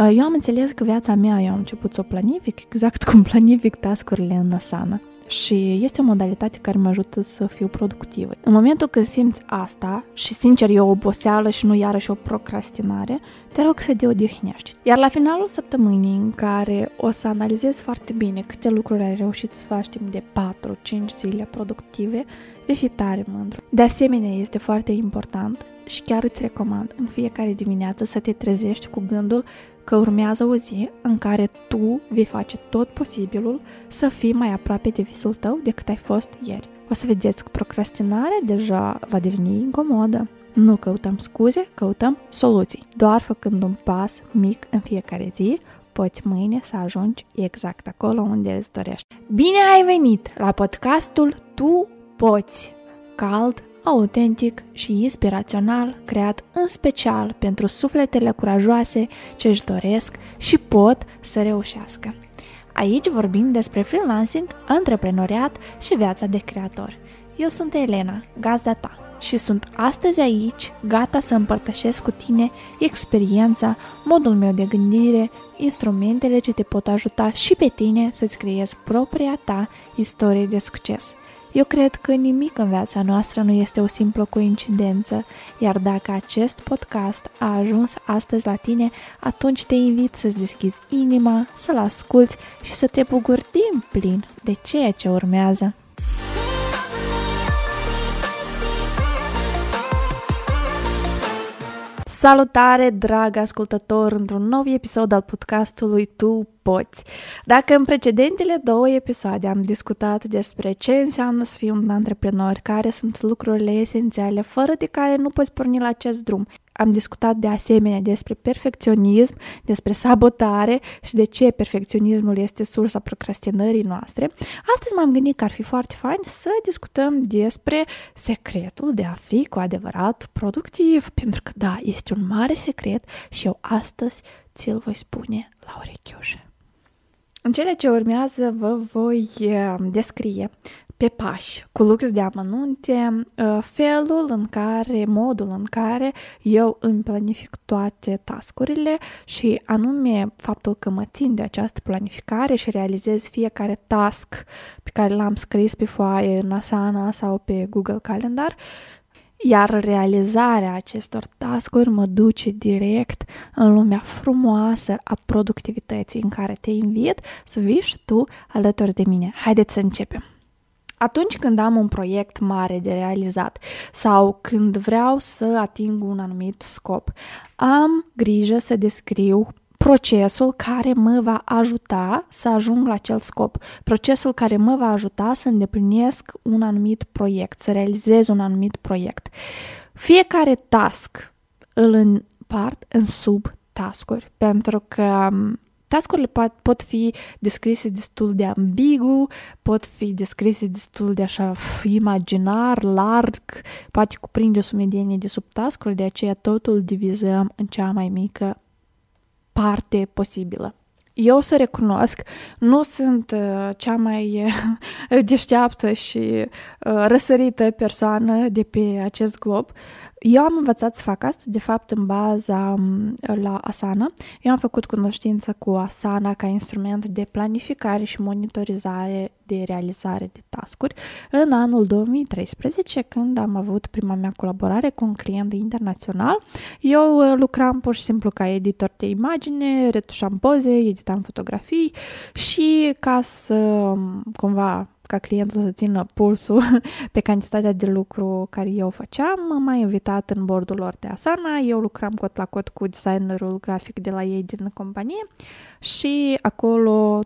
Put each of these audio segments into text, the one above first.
Uh, eu am înțeles că viața mea, eu am început să o planific exact cum planific tascurile în Asana. Și este o modalitate care mă ajută să fiu productivă. În momentul când simți asta, și sincer e o oboseală și nu iarăși o procrastinare, te rog să te odihnești. Iar la finalul săptămânii în care o să analizezi foarte bine câte lucruri ai reușit să faci timp de 4-5 zile productive, vei fi tare mândru. De asemenea, este foarte important și chiar îți recomand în fiecare dimineață să te trezești cu gândul că urmează o zi în care tu vei face tot posibilul să fii mai aproape de visul tău decât ai fost ieri. O să vedeți că procrastinarea deja va deveni incomodă. Nu căutăm scuze, căutăm soluții. Doar făcând un pas mic în fiecare zi, poți mâine să ajungi exact acolo unde îți dorești. Bine ai venit la podcastul Tu Poți! Cald, autentic și inspirațional, creat în special pentru sufletele curajoase ce își doresc și pot să reușească. Aici vorbim despre freelancing, antreprenoriat și viața de creator. Eu sunt Elena, gazda ta, și sunt astăzi aici, gata să împărtășesc cu tine experiența, modul meu de gândire, instrumentele ce te pot ajuta și pe tine să-ți creezi propria ta istorie de succes – eu cred că nimic în viața noastră nu este o simplă coincidență, iar dacă acest podcast a ajuns astăzi la tine, atunci te invit să-ți deschizi inima, să-l asculți și să te bucuri din plin de ceea ce urmează. Salutare, drag ascultător, într-un nou episod al podcastului Tu poți. Dacă în precedentele două episoade am discutat despre ce înseamnă să fii un antreprenor, care sunt lucrurile esențiale fără de care nu poți porni la acest drum, am discutat de asemenea despre perfecționism, despre sabotare și de ce perfecționismul este sursa procrastinării noastre. Astăzi m-am gândit că ar fi foarte fain să discutăm despre secretul de a fi cu adevărat productiv, pentru că da, este un mare secret și eu astăzi ți-l voi spune la urechiușe. În cele ce urmează vă voi eh, descrie pe pași, cu lucruri de amănunte, eh, felul în care, modul în care eu îmi planific toate tascurile și anume faptul că mă țin de această planificare și realizez fiecare task pe care l-am scris pe foaie în Asana sau pe Google Calendar iar realizarea acestor tascuri mă duce direct în lumea frumoasă a productivității în care te invit să vii și tu alături de mine. Haideți să începem! Atunci când am un proiect mare de realizat sau când vreau să ating un anumit scop, am grijă să descriu procesul care mă va ajuta să ajung la acel scop, procesul care mă va ajuta să îndeplinesc un anumit proiect, să realizez un anumit proiect. Fiecare task îl împart în sub-tascuri, pentru că um, Tascurile pot, pot fi descrise destul de ambigu, pot fi descrise destul de așa imaginar, larg, poate cuprinde o sumedenie de subtascuri, de aceea totul divizăm în cea mai mică parte posibilă. Eu să recunosc, nu sunt uh, cea mai uh, deșteaptă și uh, răsărită persoană de pe acest glob, eu am învățat să fac asta, de fapt, în baza la Asana. Eu am făcut cunoștință cu Asana ca instrument de planificare și monitorizare de realizare de tascuri în anul 2013, când am avut prima mea colaborare cu un client internațional. Eu uh, lucram pur și simplu ca editor de imagine, retușam poze, editam fotografii și ca să um, cumva ca clientul să țină pulsul pe cantitatea de lucru care eu făceam. M-am invitat în bordul lor de Asana, eu lucram cot la cot cu designerul grafic de la ei din companie și acolo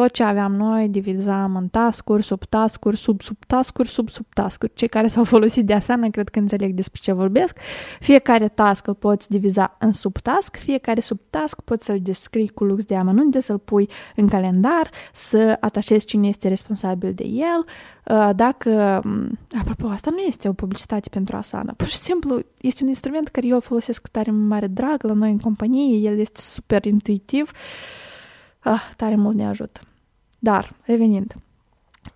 tot ce aveam noi divizam în tascuri, subtascuri, sub-subtascuri, sub-subtascuri. Cei care s-au folosit de asemenea cred că înțeleg despre ce vorbesc. Fiecare task îl poți diviza în subtask, fiecare subtask poți să-l descrii cu lux de amănunte, să-l pui în calendar, să atașezi cine este responsabil de el. Uh, dacă, mm, apropo, asta nu este o publicitate pentru Asana, pur și simplu este un instrument care eu folosesc cu tare mare drag la noi în companie, el este super intuitiv. Ah, tare mult ne ajută. Dar, revenind,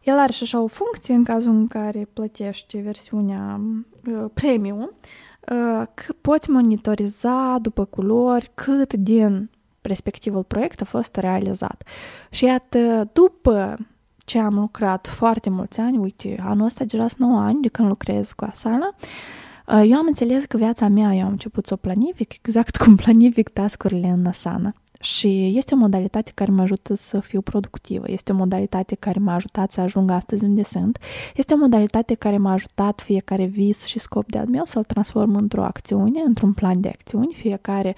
el are și așa o funcție în cazul în care plătești versiunea uh, premium, uh, că poți monitoriza după culori cât din respectivul proiect a fost realizat. Și iată, după ce am lucrat foarte mulți ani, uite, anul ăsta deja 9 ani de când lucrez cu Asana, eu am înțeles că viața mea, eu am început să o planific exact cum planific tascurile în Asana. Și este o modalitate care mă ajută să fiu productivă, este o modalitate care m-a ajutat să ajung astăzi unde sunt, este o modalitate care m-a ajutat fiecare vis și scop de al meu să-l transform într-o acțiune, într-un plan de acțiuni, fiecare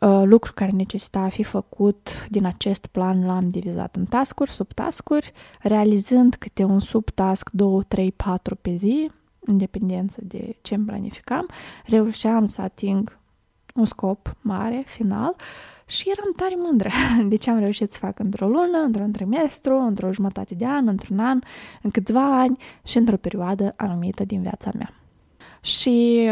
uh, lucru care necesita a fi făcut din acest plan l-am divizat în tascuri, subtascuri, realizând câte un subtask 2, 3, 4 pe zi, în dependență de ce îmi planificam, reușeam să ating un scop mare, final, și eram tare mândră de ce am reușit să fac într-o lună, într-un trimestru, într-o jumătate de an, într-un an, în câțiva ani și într-o perioadă anumită din viața mea. Și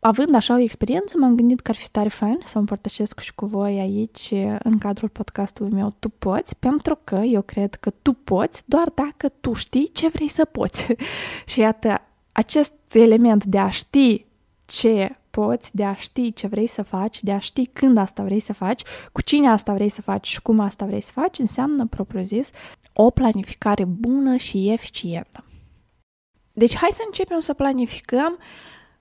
având așa o experiență, m-am gândit că ar fi tare fain să o împărtășesc și cu voi aici, în cadrul podcastului meu Tu Poți, pentru că eu cred că tu poți doar dacă tu știi ce vrei să poți. și iată, acest element de a ști ce poți, de a ști ce vrei să faci, de a ști când asta vrei să faci, cu cine asta vrei să faci și cum asta vrei să faci, înseamnă, propriu zis, o planificare bună și eficientă. Deci hai să începem să planificăm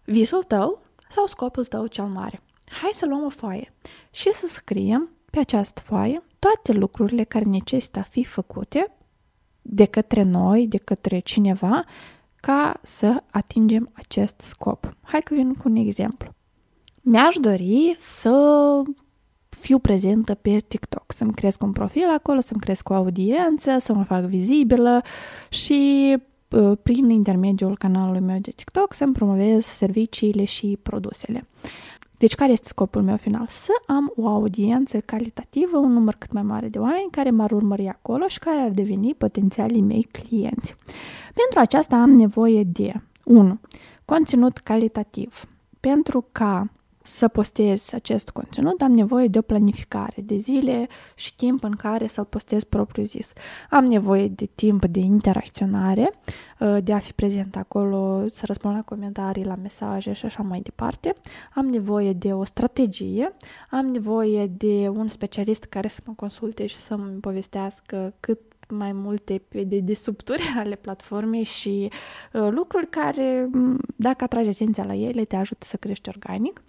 visul tău sau scopul tău cel mare. Hai să luăm o foaie și să scriem pe această foaie toate lucrurile care necesită a fi făcute de către noi, de către cineva, ca să atingem acest scop. Hai că vin cu un exemplu. Mi-aș dori să fiu prezentă pe TikTok, să-mi cresc un profil acolo, să-mi cresc o audiență, să mă fac vizibilă și uh, prin intermediul canalului meu de TikTok să-mi promovez serviciile și produsele. Deci care este scopul meu final? Să am o audiență calitativă, un număr cât mai mare de oameni care m-ar urmări acolo și care ar deveni potențialii mei clienți. Pentru aceasta am nevoie de 1. Conținut calitativ. Pentru ca să postez acest conținut, am nevoie de o planificare de zile și timp în care să-l postez propriu zis. Am nevoie de timp de interacționare, uh, de a fi prezent acolo, să răspund la comentarii, la mesaje și așa mai departe. Am nevoie de o strategie, am nevoie de un specialist care să mă consulte și să-mi povestească cât mai multe de desubturi ale platformei și uh, lucruri care, dacă atragi atenția la ele, te ajută să crești organic.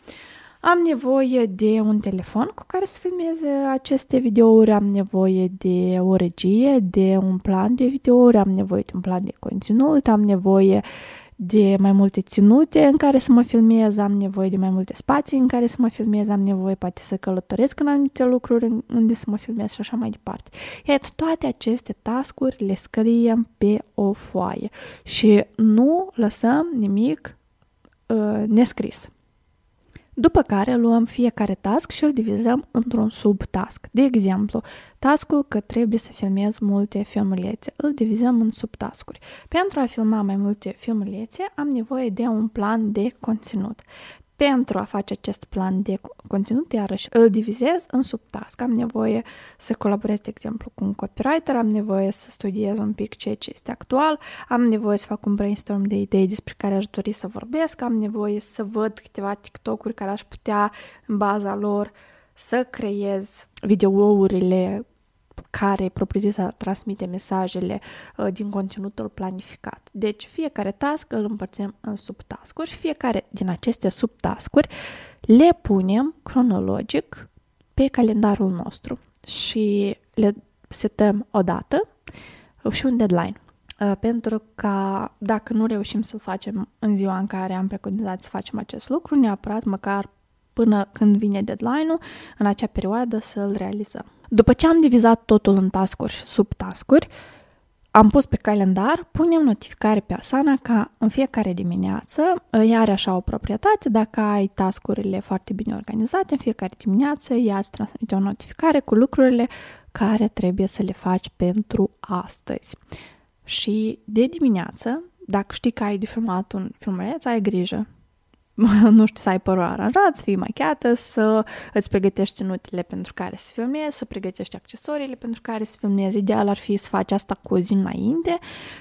Am nevoie de un telefon cu care să filmeze aceste videouri, am nevoie de o regie, de un plan de videouri, am nevoie de un plan de conținut, am nevoie de mai multe ținute în care să mă filmez, am nevoie de mai multe spații în care să mă filmez, am nevoie poate să călătoresc în anumite lucruri unde să mă filmez și așa mai departe. Iar toate aceste tascuri le scriem pe o foaie și nu lăsăm nimic uh, nescris. După care luăm fiecare task și îl divizăm într-un subtask. De exemplu, taskul că trebuie să filmez multe filmulețe, îl divizăm în subtascuri. Pentru a filma mai multe filmulețe am nevoie de un plan de conținut. Pentru a face acest plan de conținut, iarăși îl divizez în subtask. Am nevoie să colaborez, de exemplu, cu un copywriter, am nevoie să studiez un pic ceea ce este actual, am nevoie să fac un brainstorm de idei despre care aș dori să vorbesc, am nevoie să văd câteva TikTok-uri care aș putea, în baza lor, să creez videourile care propriu-zis transmite mesajele uh, din conținutul planificat. Deci fiecare task îl împărțim în subtascuri și fiecare din aceste subtascuri le punem cronologic pe calendarul nostru și le setăm o dată și un deadline. Uh, pentru că dacă nu reușim să-l facem în ziua în care am preconizat să facem acest lucru, neapărat măcar până când vine deadline-ul, în acea perioadă să-l realizăm. După ce am divizat totul în tascuri și subtascuri, am pus pe calendar, punem notificare pe Asana ca în fiecare dimineață, ea are așa o proprietate, dacă ai tascurile foarte bine organizate, în fiecare dimineață ea îți transmite o notificare cu lucrurile care trebuie să le faci pentru astăzi. Și de dimineață, dacă știi că ai de filmat un filmuleț, ai grijă nu știu, să ai părul aranjat, să fii machiată, să îți pregătești ținutele pentru care să filmezi, să pregătești accesoriile pentru care să filmezi. Ideal ar fi să faci asta cu o zi înainte,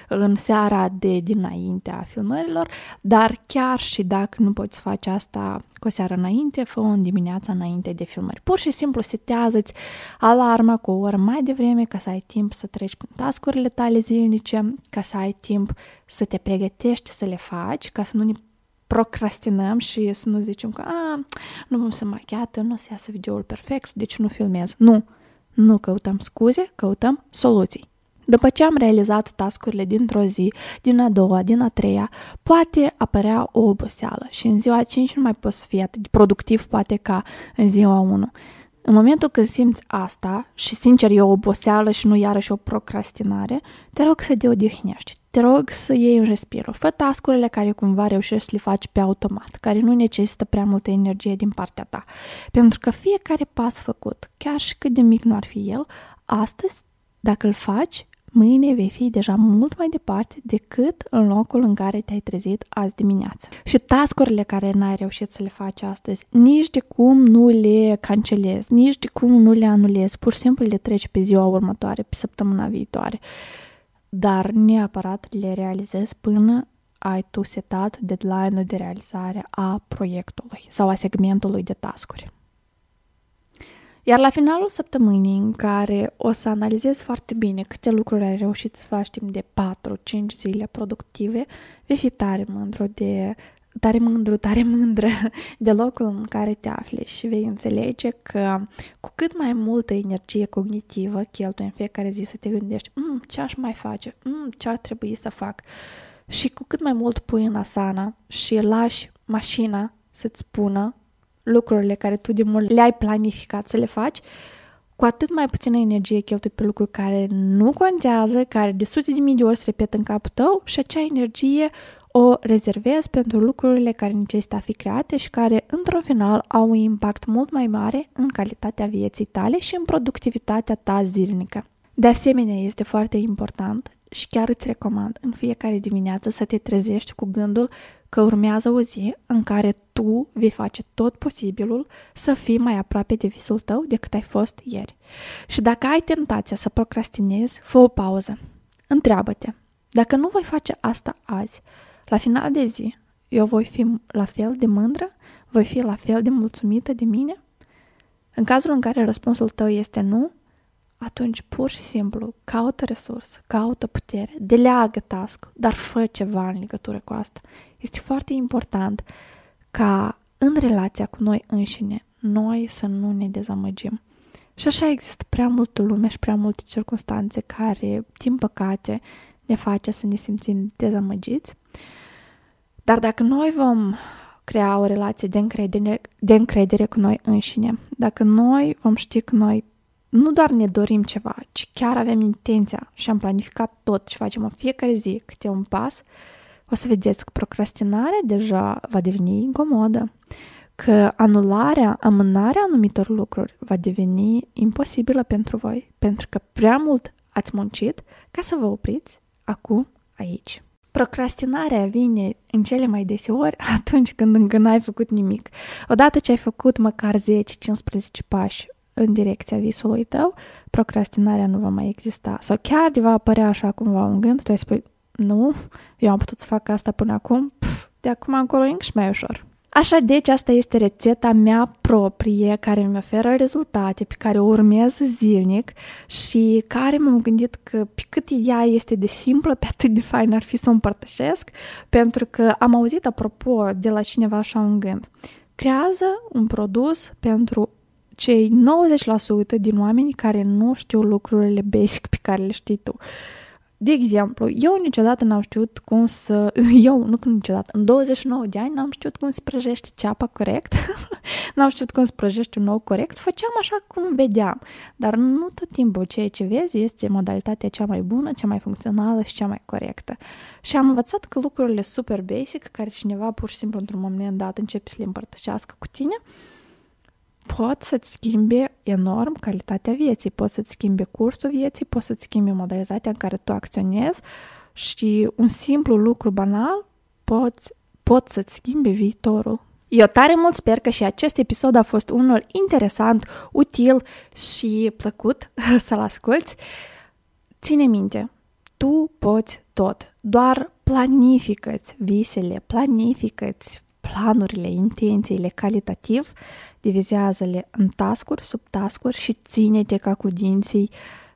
în seara de dinainte a filmărilor, dar chiar și dacă nu poți face asta cu o seară înainte, fă în dimineața înainte de filmări. Pur și simplu setează-ți alarma cu o oră mai devreme ca să ai timp să treci prin tascurile tale zilnice, ca să ai timp să te pregătești să le faci, ca să nu ne procrastinăm și să nu zicem că a, nu vom să machiată, nu o să iasă videoul perfect, deci nu filmez. Nu, nu căutăm scuze, căutăm soluții. După ce am realizat tascurile dintr-o zi, din a doua, din a treia, poate apărea o oboseală și în ziua 5 nu mai poți fi atât de productiv poate ca în ziua 1. În momentul când simți asta și sincer e o oboseală și nu iarăși o procrastinare, te rog să te odihnești. Te rog să iei un respiro. Fă tascurile care cumva reușești să le faci pe automat, care nu necesită prea multă energie din partea ta. Pentru că fiecare pas făcut, chiar și cât de mic nu ar fi el, astăzi, dacă îl faci, mâine vei fi deja mult mai departe decât în locul în care te-ai trezit azi dimineață. Și tascurile care n-ai reușit să le faci astăzi, nici de cum nu le cancelezi, nici de cum nu le anulezi, pur și simplu le treci pe ziua următoare, pe săptămâna viitoare. Dar neapărat le realizezi până ai tu setat deadline-ul de realizare a proiectului sau a segmentului de tascuri. Iar la finalul săptămânii în care o să analizezi foarte bine câte lucruri ai reușit să faci timp de 4-5 zile productive, vei fi tare mândru de tare mândru, tare mândră de locul în care te afli și vei înțelege că cu cât mai multă energie cognitivă cheltui în fiecare zi să te gândești mm, ce aș mai face, mm, ce ar trebui să fac? Și cu cât mai mult pui în asana și lași mașina să-ți spună lucrurile care tu de mult le-ai planificat să le faci, cu atât mai puțină energie cheltui pe lucruri care nu contează, care de sute de mii de ori se repetă în capul tău și acea energie o rezervezi pentru lucrurile care necesită a fi create și care, într-un final, au un impact mult mai mare în calitatea vieții tale și în productivitatea ta zilnică. De asemenea, este foarte important și chiar îți recomand în fiecare dimineață să te trezești cu gândul că urmează o zi în care tu vei face tot posibilul să fii mai aproape de visul tău decât ai fost ieri. Și dacă ai tentația să procrastinezi, fă o pauză. Întreabă-te, dacă nu voi face asta azi, la final de zi, eu voi fi la fel de mândră? Voi fi la fel de mulțumită de mine? În cazul în care răspunsul tău este nu, atunci pur și simplu caută resursă, caută putere, deleagă task dar fă ceva în legătură cu asta. Este foarte important ca în relația cu noi înșine, noi să nu ne dezamăgim. Și așa există prea multă lume și prea multe circunstanțe care, din păcate, ne face să ne simțim dezamăgiți. Dar dacă noi vom crea o relație de încredere, de încredere cu noi înșine, dacă noi vom ști că noi nu doar ne dorim ceva, ci chiar avem intenția și am planificat tot și facem în fiecare zi câte un pas, o să vedeți că procrastinarea deja va deveni incomodă, că anularea, amânarea anumitor lucruri va deveni imposibilă pentru voi, pentru că prea mult ați muncit ca să vă opriți acum aici. Procrastinarea vine în cele mai deseori atunci când încă n-ai făcut nimic. Odată ce ai făcut măcar 10-15 pași în direcția visului tău, procrastinarea nu va mai exista. Sau chiar de va apărea așa cumva un gând, tu ai spui, nu, eu am putut să fac asta până acum, Pf, de acum încolo e și mai ușor. Așa deci, asta este rețeta mea proprie care mi oferă rezultate pe care o urmez zilnic și care m-am gândit că pe cât ea este de simplă, pe atât de fain ar fi să o împărtășesc, pentru că am auzit apropo de la cineva așa un gând. Creează un produs pentru cei 90% din oameni care nu știu lucrurile basic pe care le știi tu. De exemplu, eu niciodată n-am știut cum să... Eu, nu niciodată, în 29 de ani n-am știut cum să prăjește ceapa corect, n-am știut cum să prăjește un ou corect, făceam așa cum vedeam. Dar nu tot timpul ceea ce vezi este modalitatea cea mai bună, cea mai funcțională și cea mai corectă. Și am învățat că lucrurile super basic, care cineva pur și simplu într-un moment dat începe să le împărtășească cu tine, pot să-ți schimbe enorm calitatea vieții, pot să-ți schimbe cursul vieții, pot să-ți schimbe modalitatea în care tu acționezi și un simplu lucru banal pot, pot să-ți schimbe viitorul Eu tare mult sper că și acest episod a fost unul interesant, util și plăcut să-l asculți. Ține minte, tu poți tot, doar planifică-ți visele, planifică-ți planurile, intențiile calitativ, divizează-le în tascuri, subtascuri și ține-te ca cu dinții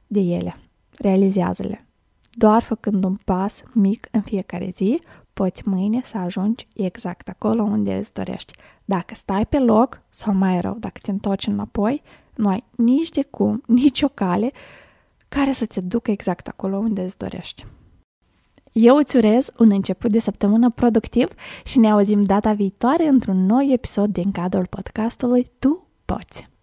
de ele. Realizează-le. Doar făcând un pas mic în fiecare zi, poți mâine să ajungi exact acolo unde îți dorești. Dacă stai pe loc, sau mai rău, dacă te întorci înapoi, nu ai nici de cum, nici o cale care să te ducă exact acolo unde îți dorești. Eu îți urez un început de săptămână productiv și ne auzim data viitoare într-un nou episod din cadrul podcastului Tu Poți!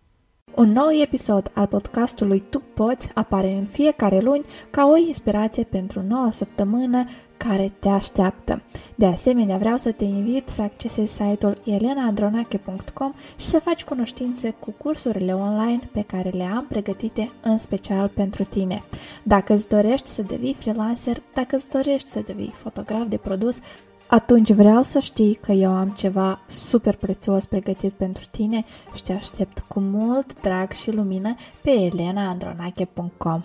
Un nou episod al podcastului Tu Poți apare în fiecare luni ca o inspirație pentru noua săptămână care te așteaptă. De asemenea, vreau să te invit să accesezi site-ul elenaandronache.com și să faci cunoștințe cu cursurile online pe care le am pregătite în special pentru tine. Dacă îți dorești să devii freelancer, dacă îți dorești să devii fotograf de produs, atunci vreau să știi că eu am ceva super prețios pregătit pentru tine și te aștept cu mult drag și lumină pe elenaandronache.com.